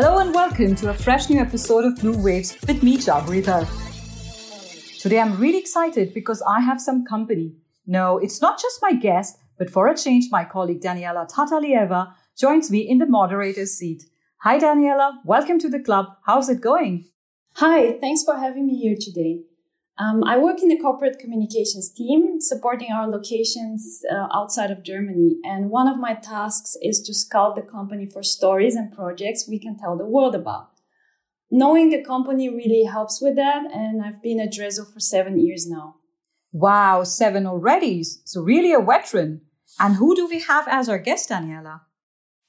Hello and welcome to a fresh new episode of Blue Waves with me, Jagreeta. Today I'm really excited because I have some company. No, it's not just my guest, but for a change, my colleague Daniela Tatalieva joins me in the moderator's seat. Hi, Daniela. Welcome to the club. How's it going? Hi, thanks for having me here today. Um, I work in the corporate communications team, supporting our locations uh, outside of Germany. And one of my tasks is to scout the company for stories and projects we can tell the world about. Knowing the company really helps with that, and I've been at Drezzo for seven years now. Wow, seven already. So, really a veteran. And who do we have as our guest, Daniela?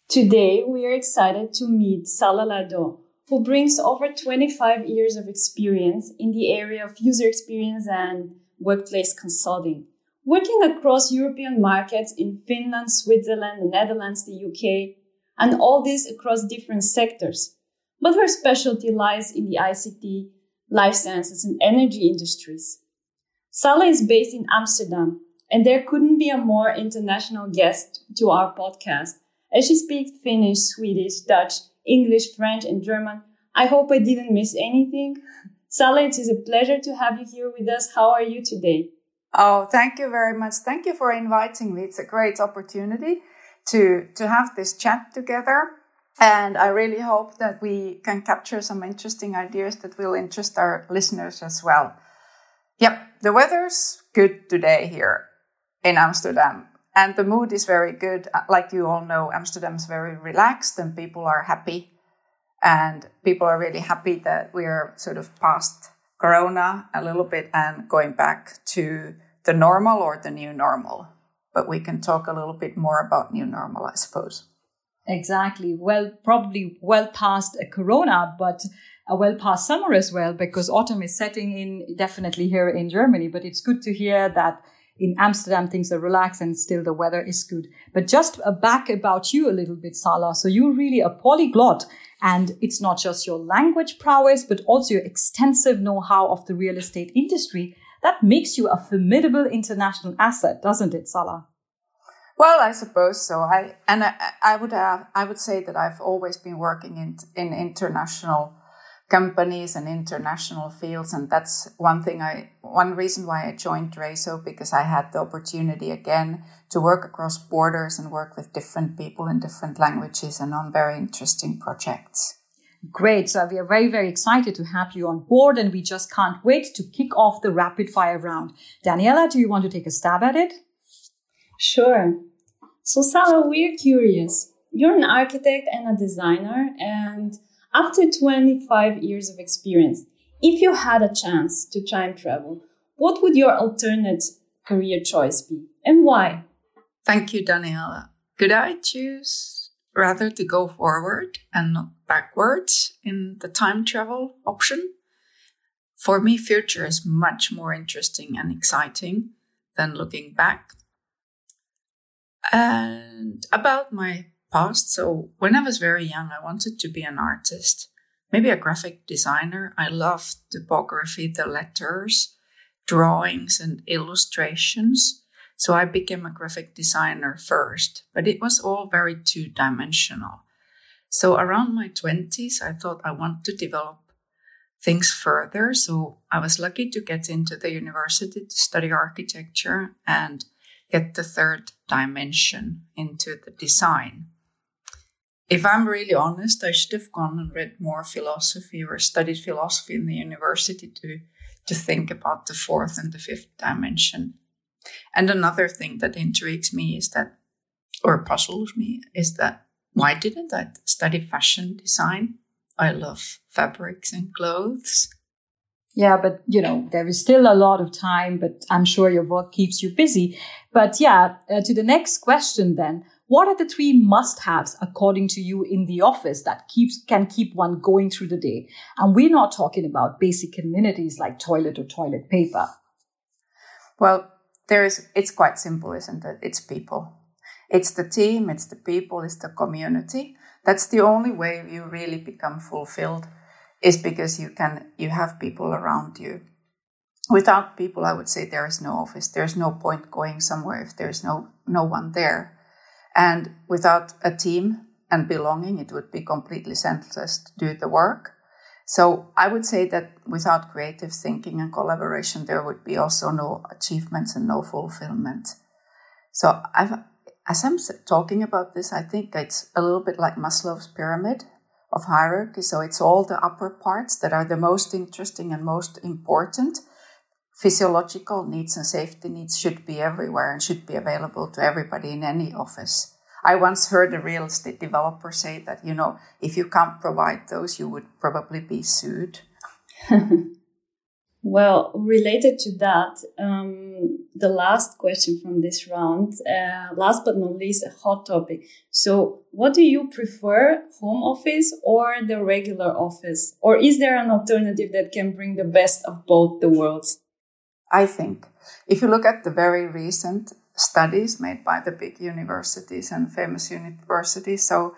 Today, we are excited to meet Salah Lardot who brings over 25 years of experience in the area of user experience and workplace consulting, working across European markets in Finland, Switzerland, the Netherlands, the UK, and all this across different sectors. But her specialty lies in the ICT, life sciences, and energy industries. Salah is based in Amsterdam, and there couldn't be a more international guest to our podcast, as she speaks Finnish, Swedish, Dutch, English, French, and German. I hope I didn't miss anything. Salah, it is a pleasure to have you here with us. How are you today? Oh, thank you very much. Thank you for inviting me. It's a great opportunity to, to have this chat together. And I really hope that we can capture some interesting ideas that will interest our listeners as well. Yep, the weather's good today here in Amsterdam. And the mood is very good. Uh, like you all know, Amsterdam's very relaxed and people are happy. And people are really happy that we're sort of past Corona a little bit and going back to the normal or the new normal. But we can talk a little bit more about new normal, I suppose. Exactly. Well, probably well past Corona, but a well past summer as well, because autumn is setting in definitely here in Germany. But it's good to hear that in Amsterdam, things are relaxed and still the weather is good. But just back about you a little bit, Salah. So you're really a polyglot and it's not just your language prowess, but also your extensive know-how of the real estate industry that makes you a formidable international asset, doesn't it, Salah? Well, I suppose so. I and I, I would have, I would say that I've always been working in in international companies and international fields. And that's one thing I, one reason why I joined Drezzo because I had the opportunity again to work across borders and work with different people in different languages and on very interesting projects. Great. So we are very, very excited to have you on board and we just can't wait to kick off the rapid fire round. Daniela, do you want to take a stab at it? Sure. So Salah, we're curious. You're an architect and a designer and after 25 years of experience, if you had a chance to time travel, what would your alternate career choice be and why? Thank you, Daniela. Could I choose rather to go forward and not backwards in the time travel option? For me, future is much more interesting and exciting than looking back. And about my past. So when I was very young, I wanted to be an artist, maybe a graphic designer. I loved typography, the letters, drawings, and illustrations. So I became a graphic designer first, but it was all very two dimensional. So around my 20s, I thought I want to develop things further. So I was lucky to get into the university to study architecture and get the third dimension into the design if I'm really honest, I should have gone and read more philosophy or studied philosophy in the university to, to think about the fourth and the fifth dimension. And another thing that intrigues me is that, or puzzles me, is that why didn't I study fashion design? I love fabrics and clothes. Yeah, but you know, there is still a lot of time, but I'm sure your work keeps you busy. But yeah, uh, to the next question then. What are the three must-haves according to you in the office that keeps can keep one going through the day? And we're not talking about basic amenities like toilet or toilet paper. Well, there is it's quite simple, isn't it? It's people. It's the team, it's the people, it's the community. That's the only way you really become fulfilled is because you can you have people around you. Without people, I would say there is no office. There's no point going somewhere if there's no no one there. And without a team, and belonging, it would be completely senseless to do the work. So I would say that without creative thinking and collaboration, there would be also no achievements and no fulfillment. So I've, as I'm talking about this, I think it's a little bit like Maslow's pyramid of hierarchy. So it's all the upper parts that are the most interesting and most important. Physiological needs and safety needs should be everywhere and should be available to everybody in any office. I once heard a real estate developer say that, you know, if you can't provide those, you would probably be sued. well, related to that, um, the last question from this round, uh, last but not least, a hot topic. So, what do you prefer, home office or the regular office? Or is there an alternative that can bring the best of both the worlds? I think if you look at the very recent studies made by the big universities and famous universities. So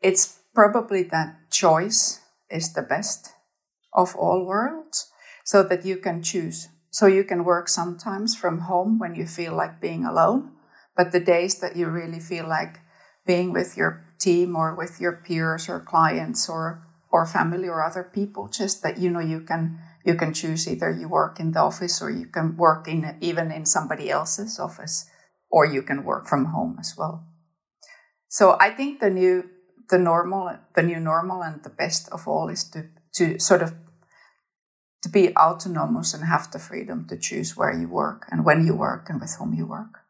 it's probably that choice is the best of all worlds so that you can choose. So you can work sometimes from home when you feel like being alone, but the days that you really feel like being with your team or with your peers or clients or or family or other people just that you know you can you can choose either you work in the office or you can work in even in somebody else's office or you can work from home as well so i think the new the normal the new normal and the best of all is to to sort of to be autonomous and have the freedom to choose where you work and when you work and with whom you work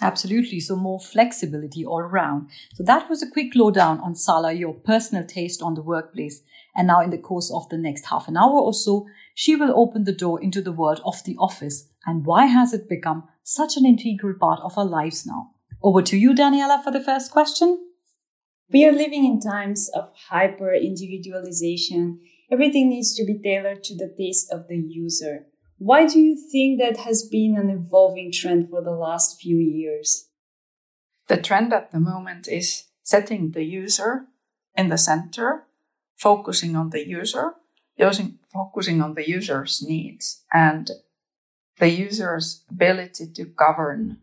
Absolutely. So more flexibility all around. So that was a quick lowdown on Sala, your personal taste on the workplace. And now in the course of the next half an hour or so, she will open the door into the world of the office and why has it become such an integral part of our lives now? Over to you, Daniela, for the first question. We are living in times of hyper individualization. Everything needs to be tailored to the taste of the user. Why do you think that has been an evolving trend for the last few years? The trend at the moment is setting the user in the center, focusing on the user, using, focusing on the user's needs and the user's ability to govern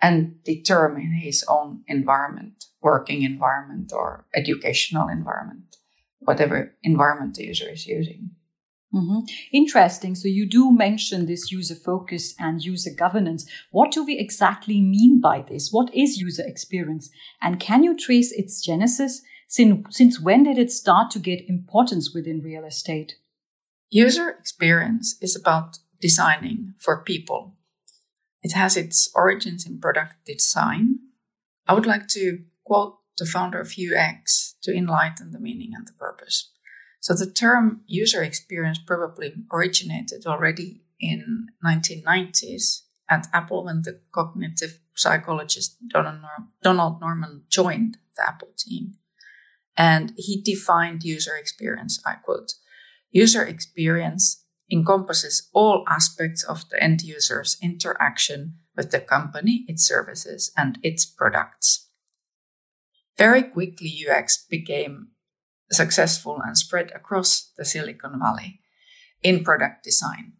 and determine his own environment, working environment or educational environment, whatever environment the user is using. Mm-hmm. Interesting. So you do mention this user focus and user governance. What do we exactly mean by this? What is user experience? And can you trace its genesis? Since, since when did it start to get importance within real estate? User experience is about designing for people. It has its origins in product design. I would like to quote the founder of UX to enlighten the meaning and the purpose. So the term user experience probably originated already in 1990s at Apple when the cognitive psychologist Donald Norman joined the Apple team. And he defined user experience. I quote, user experience encompasses all aspects of the end user's interaction with the company, its services, and its products. Very quickly, UX became successful and spread across the Silicon Valley in product design.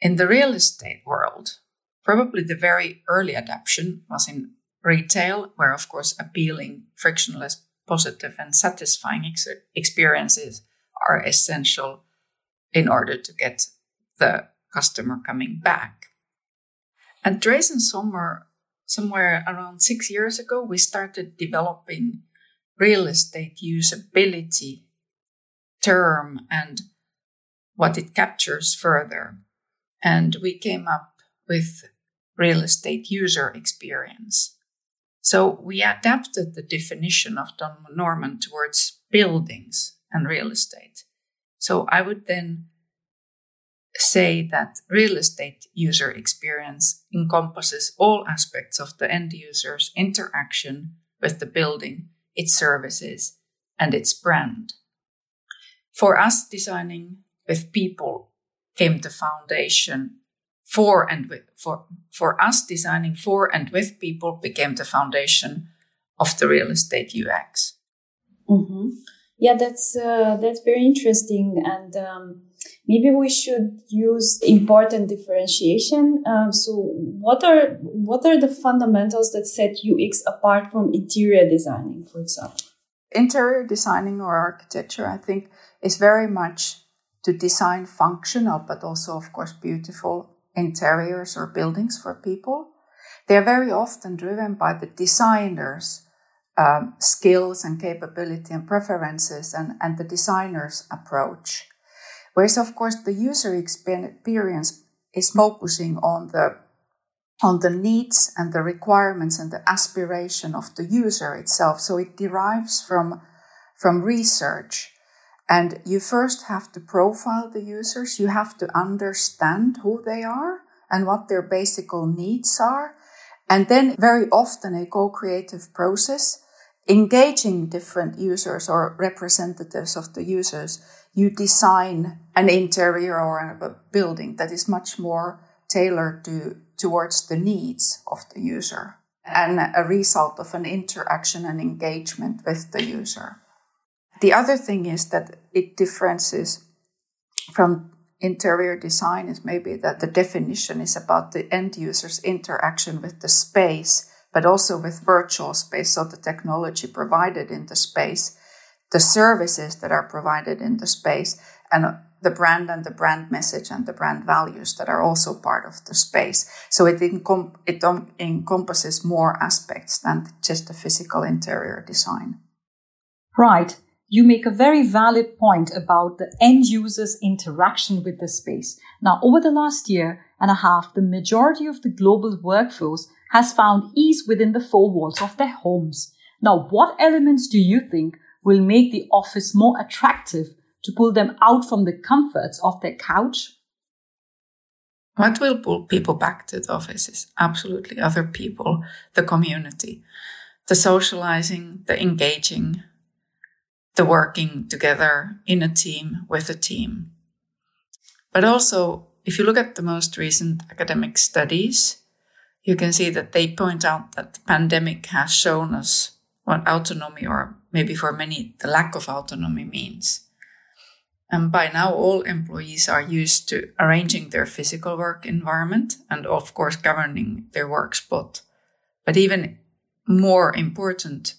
In the real estate world, probably the very early adoption was in retail, where, of course, appealing, frictionless, positive, and satisfying ex- experiences are essential in order to get the customer coming back. At Drees & Sommer, somewhere around six years ago, we started developing real estate usability term and what it captures further. And we came up with real estate user experience. So we adapted the definition of Don Norman towards buildings and real estate. So I would then say that real estate user experience encompasses all aspects of the end user's interaction with the building its services, and its brand. For us, designing with people came the foundation for and with for for us designing for and with people became the foundation of the real estate UX. Mm-hmm. Yeah, that's uh, that's very interesting. And um, maybe we should use important differentiation. Um, so what are, what are the fundamentals that set UX apart from interior designing, for example? Interior designing or architecture, I think, is very much to design functional, but also, of course, beautiful interiors or buildings for people. They're very often driven by the designer's um, skills and capability and preferences and, and the designer's approach. Whereas, of course, the user experience is focusing on the on the needs and the requirements and the aspiration of the user itself. So it derives from, from research. And you first have to profile the users. You have to understand who they are and what their basic needs are. And then very often a co-creative process, engaging different users or representatives of the users, you design an interior or a building that is much more tailored to, towards the needs of the user and a result of an interaction and engagement with the user. The other thing is that it differences from interior design is maybe that the definition is about the end user's interaction with the space, but also with virtual space. So the technology provided in the space, the services that are provided in the space, and the brand and the brand message and the brand values that are also part of the space. So it, encom- it encompasses more aspects than just the physical interior design. Right you make a very valid point about the end user's interaction with the space. Now, over the last year and a half, the majority of the global workforce has found ease within the four walls of their homes. Now, what elements do you think will make the office more attractive to pull them out from the comforts of their couch? What will pull people back to the office is absolutely other people, the community, the socializing, the engaging, the working together in a team with a team. But also, if you look at the most recent academic studies, you can see that they point out that the pandemic has shown us what autonomy, or maybe for many, the lack of autonomy means. And by now, all employees are used to arranging their physical work environment and, of course, governing their work spot. But even more important,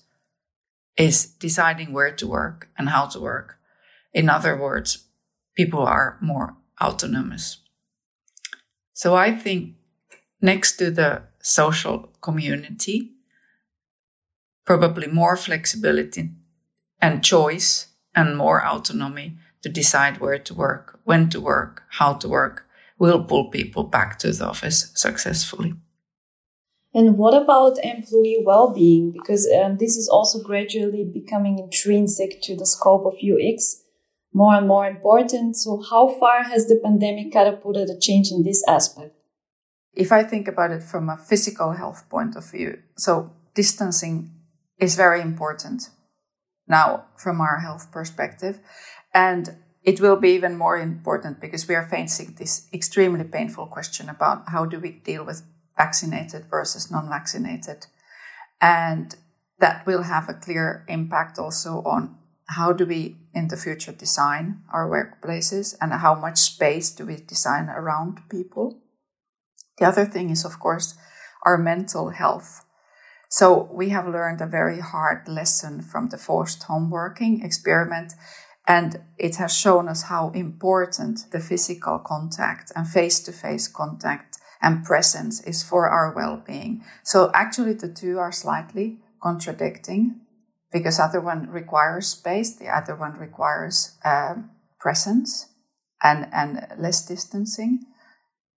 is deciding where to work and how to work. In other words, people are more autonomous. So I think next to the social community, probably more flexibility and choice and more autonomy to decide where to work, when to work, how to work will pull people back to the office successfully. And what about employee well-being? Because um, this is also gradually becoming intrinsic to the scope of UX, more and more important. So how far has the pandemic catapulted a change in this aspect? If I think about it from a physical health point of view, so distancing is very important now from our health perspective. And it will be even more important because we are facing this extremely painful question about how do we deal with vaccinated versus non vaccinated. And that will have a clear impact also on how do we in the future design our workplaces and how much space do we design around people. The other thing is, of course, our mental health. So we have learned a very hard lesson from the forced home working experiment. And it has shown us how important the physical contact and face to face contact and presence is for our well-being. So actually the two are slightly contradicting because other one requires space, the other one requires um, presence and, and less distancing.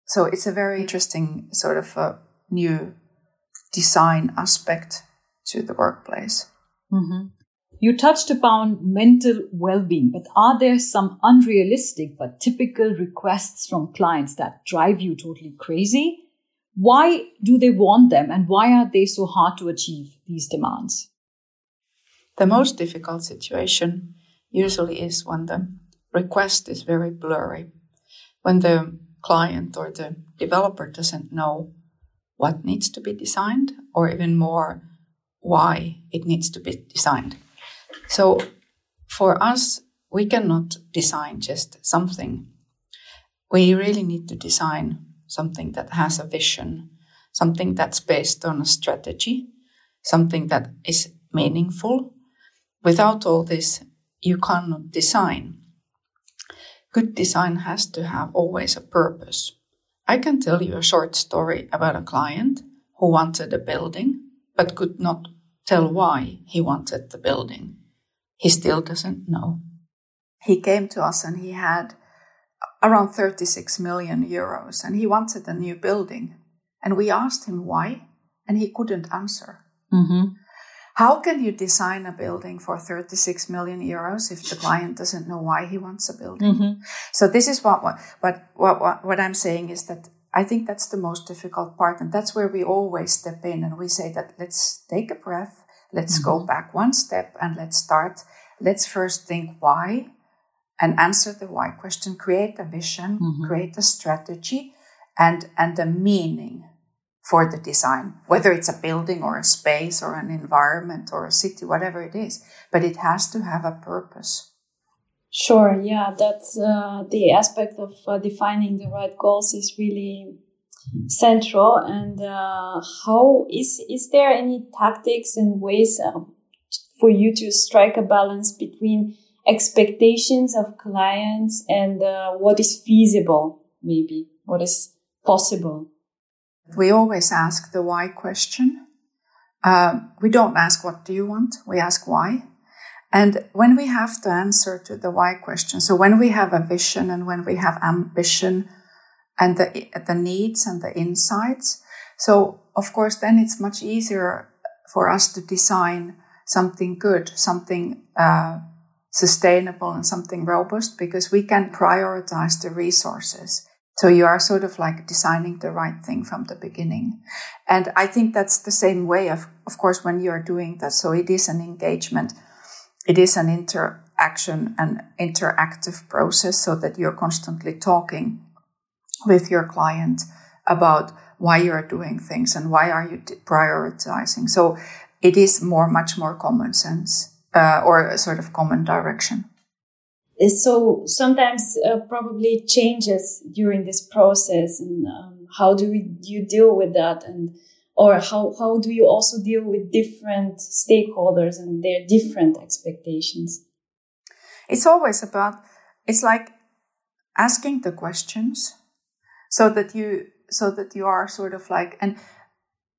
So it's a very interesting sort of a new design aspect to the workplace. Mm-hmm. You touched upon mental well-being, but are there some unrealistic but typical requests from clients that drive you totally crazy? Why do they want them and why are they so hard to achieve these demands? The most difficult situation usually is when the request is very blurry, when the client or the developer doesn't know what needs to be designed or even more why it needs to be designed. So for us, we cannot design just something we really need to design something that has a vision, something that's based on a strategy, something that is meaningful. Without all this, you cannot design. Good design has to have always a purpose. I can tell you a short story about a client who wanted a building but could not tell why he wanted the building. He still doesn't know. He came to us and he had around 36 million euros and he wanted a new building. And we asked him why, and he couldn't answer. Mm-hmm. How can you design a building for 36 million euros if the client doesn't know why he wants a building? Mm-hmm. So this is what, what, what, what, what I'm saying is that I think that's the most difficult part. And that's where we always step in and we say that let's take a breath. Let's Mm-hmm. go back one step and let's start. Let's first think why and answer the why question, create a vision, Mhm. create a strategy and, and a meaning for the design, whether it's a building or a space or an environment or a city, whatever it is, but it has to have a purpose. Sure, yeah, that's uh, the aspect of uh, defining the right goals is really central. And uh, how is is there any tactics and ways uh, for you to strike a balance between expectations of clients and uh, what is feasible, maybe what is possible? We always ask the why question. Um, we don't ask what do you want, we ask why. And when we have the answer to the why question, so when we have a vision and when we have ambition and the, the needs and the insights, so of course then it's much easier for us to design something good, something uh, sustainable and something robust because we can prioritize the resources. So you are sort of like designing the right thing from the beginning. And I think that's the same way of, of course, when you're doing that. So it is an engagement. It is an interaction and interactive process so that you're constantly talking with your client about why you're doing things and why are you prioritizing. So it is more, much more common sense uh, or a sort of common direction. So sometimes uh, probably changes during this process, and um, how do we, you deal with that, and or how how do you also deal with different stakeholders and their different expectations? It's always about it's like asking the questions so that you so that you are sort of like and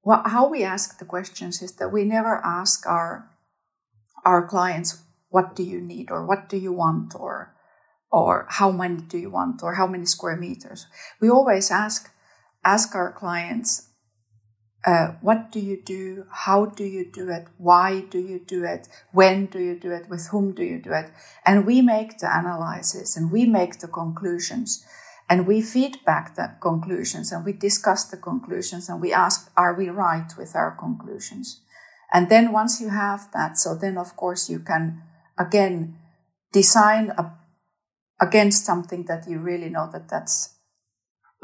what, how we ask the questions is that we never ask our our clients what do you need? or what do you want? or or how many do you want? or how many square meters? We always ask ask our clients uh, what do you do? How do you do it? Why do you do it? When do you do it? With whom do you do it? And we make the analysis and we make the conclusions and we feedback the conclusions and we discuss the conclusions and we ask are we right with our conclusions and then once you have that so then of course you can again design a, against something that you really know that that's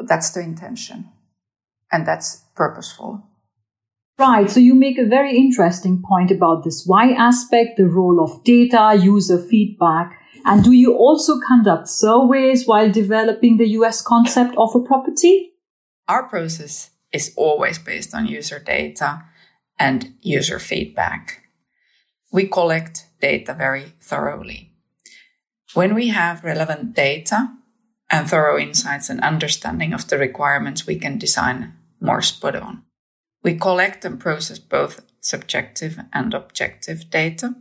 that's the intention and that's purposeful Right. So you make a very interesting point about this why aspect, the role of data, user feedback. And do you also conduct surveys while developing the UX concept of a property? Our process is always based on user data and user feedback. We collect data very thoroughly. When we have relevant data and thorough insights and understanding of the requirements, we can design more spot on. We collect and process both subjective and objective data.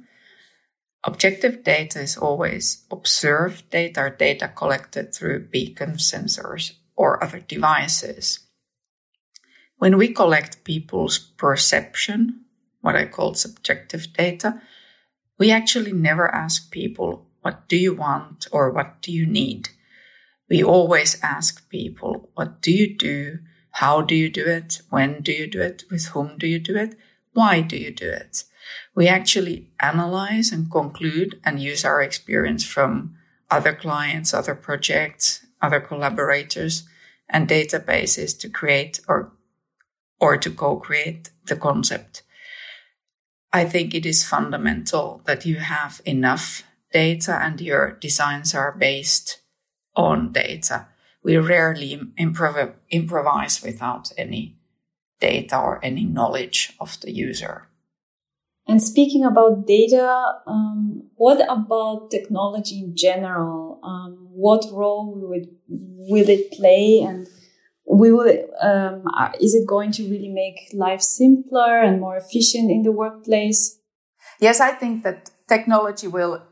Objective data is always observed data or data collected through beacon sensors or other devices. When we collect people's perception, what I call subjective data, we actually never ask people, what do you want or what do you need? We always ask people, what do you do? How do you do it? When do you do it? With whom do you do it? Why do you do it? We actually analyze and conclude and use our experience from other clients, other projects, other collaborators and databases to create or or to co-create the concept. I think it is fundamental that you have enough data and your designs are based on data. we rarely improv- improvise without any data or any knowledge of the user. And speaking about data, um, what about technology in general? Um, what role will it, will it play, and we will um, is it going to really make life simpler and more efficient in the workplace? Yes, I think that technology will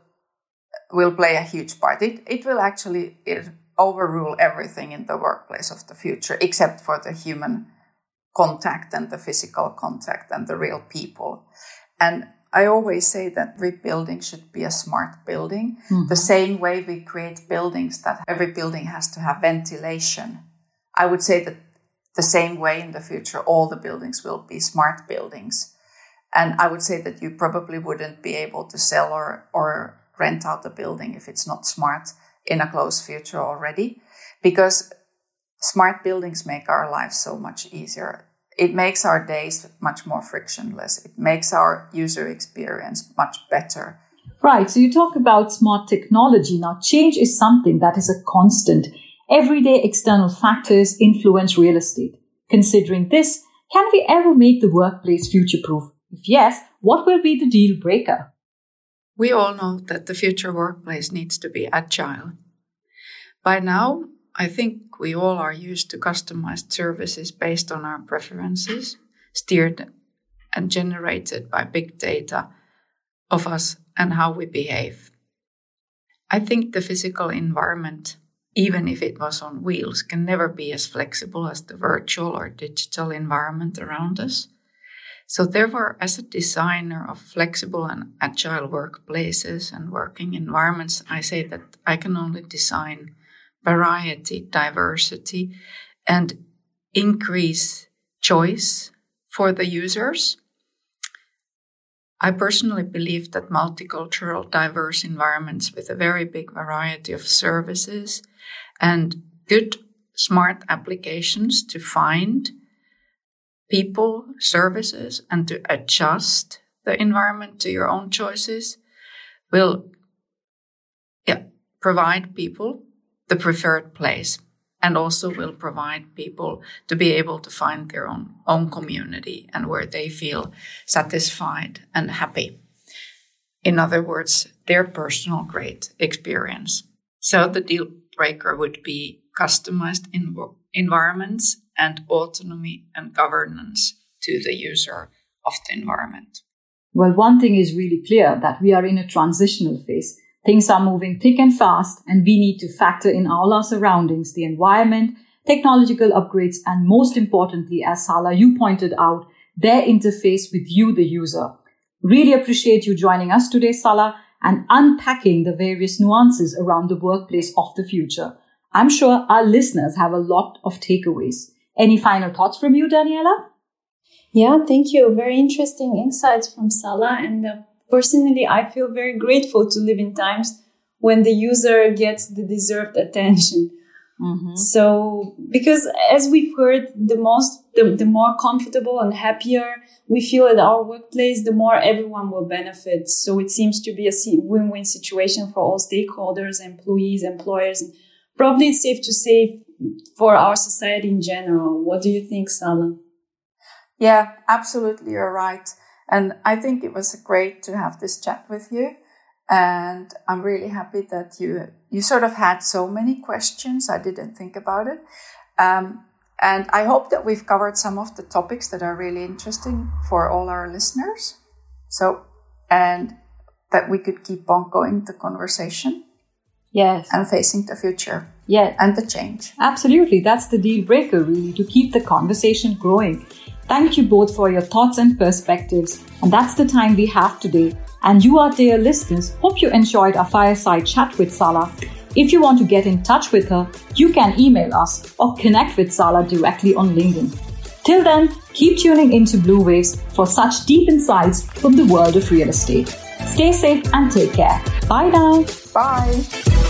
will play a huge part. It it will actually it overrule everything in the workplace of the future, except for the human contact and the physical contact and the real people. And I always say that every building should be a smart building. Mm-hmm. The same way we create buildings that every building has to have ventilation. I would say that the same way in the future, all the buildings will be smart buildings. And I would say that you probably wouldn't be able to sell or, or rent out a building if it's not smart in a close future already, because smart buildings make our lives so much easier. It makes our days much more frictionless. It makes our user experience much better. Right. So you talk about smart technology. Now, change is something that is a constant. Everyday external factors influence real estate. Considering this, can we ever make the workplace future proof? If yes, what will be the deal breaker? We all know that the future workplace needs to be agile. By now, I think we all are used to customized services based on our preferences, steered and generated by big data of us and how we behave. I think the physical environment, even if it was on wheels, can never be as flexible as the virtual or digital environment around us. So, therefore, as a designer of flexible and agile workplaces and working environments, I say that I can only design variety, diversity, and increase choice for the users. I personally believe that multicultural, diverse environments with a very big variety of services and good, smart applications to find people, services, and to adjust the environment to your own choices will yeah, provide people the preferred place and also will provide people to be able to find their own own community and where they feel satisfied and happy. In other words, their personal great experience. So the deal breaker would be customized environments and autonomy and governance to the user of the environment. Well, one thing is really clear that we are in a transitional phase. Things are moving thick and fast, and we need to factor in all our surroundings, the environment, technological upgrades, and most importantly, as Sala, you pointed out, their interface with you, the user. Really appreciate you joining us today, Sala, and unpacking the various nuances around the workplace of the future. I'm sure our listeners have a lot of takeaways. Any final thoughts from you, Daniela? Yeah, thank you. Very interesting insights from Sala. And uh, personally, I feel very grateful to live in times when the user gets the deserved attention. Mm-hmm. So, because as we've heard, the most, the, the more comfortable and happier we feel at our workplace, the more everyone will benefit. So it seems to be a win-win situation for all stakeholders, employees, employers, probably it's safe to say for our society in general. What do you think, Sala? Yeah, absolutely. You're right. And I think it was great to have this chat with you. And I'm really happy that you, you sort of had so many questions. I didn't think about it. Um, and I hope that we've covered some of the topics that are really interesting for all our listeners. So, and that we could keep on going the conversation. Yes. And facing the future. Yes. And the change. Absolutely. That's the deal breaker, really, to keep the conversation growing. Thank you both for your thoughts and perspectives. And that's the time we have today. And you, our dear listeners, hope you enjoyed our fireside chat with Sala. If you want to get in touch with her, you can email us or connect with Sala directly on LinkedIn. Till then, keep tuning into Blue Waves for such deep insights from the world of real estate. Stay safe and take care. Bye now. Bye.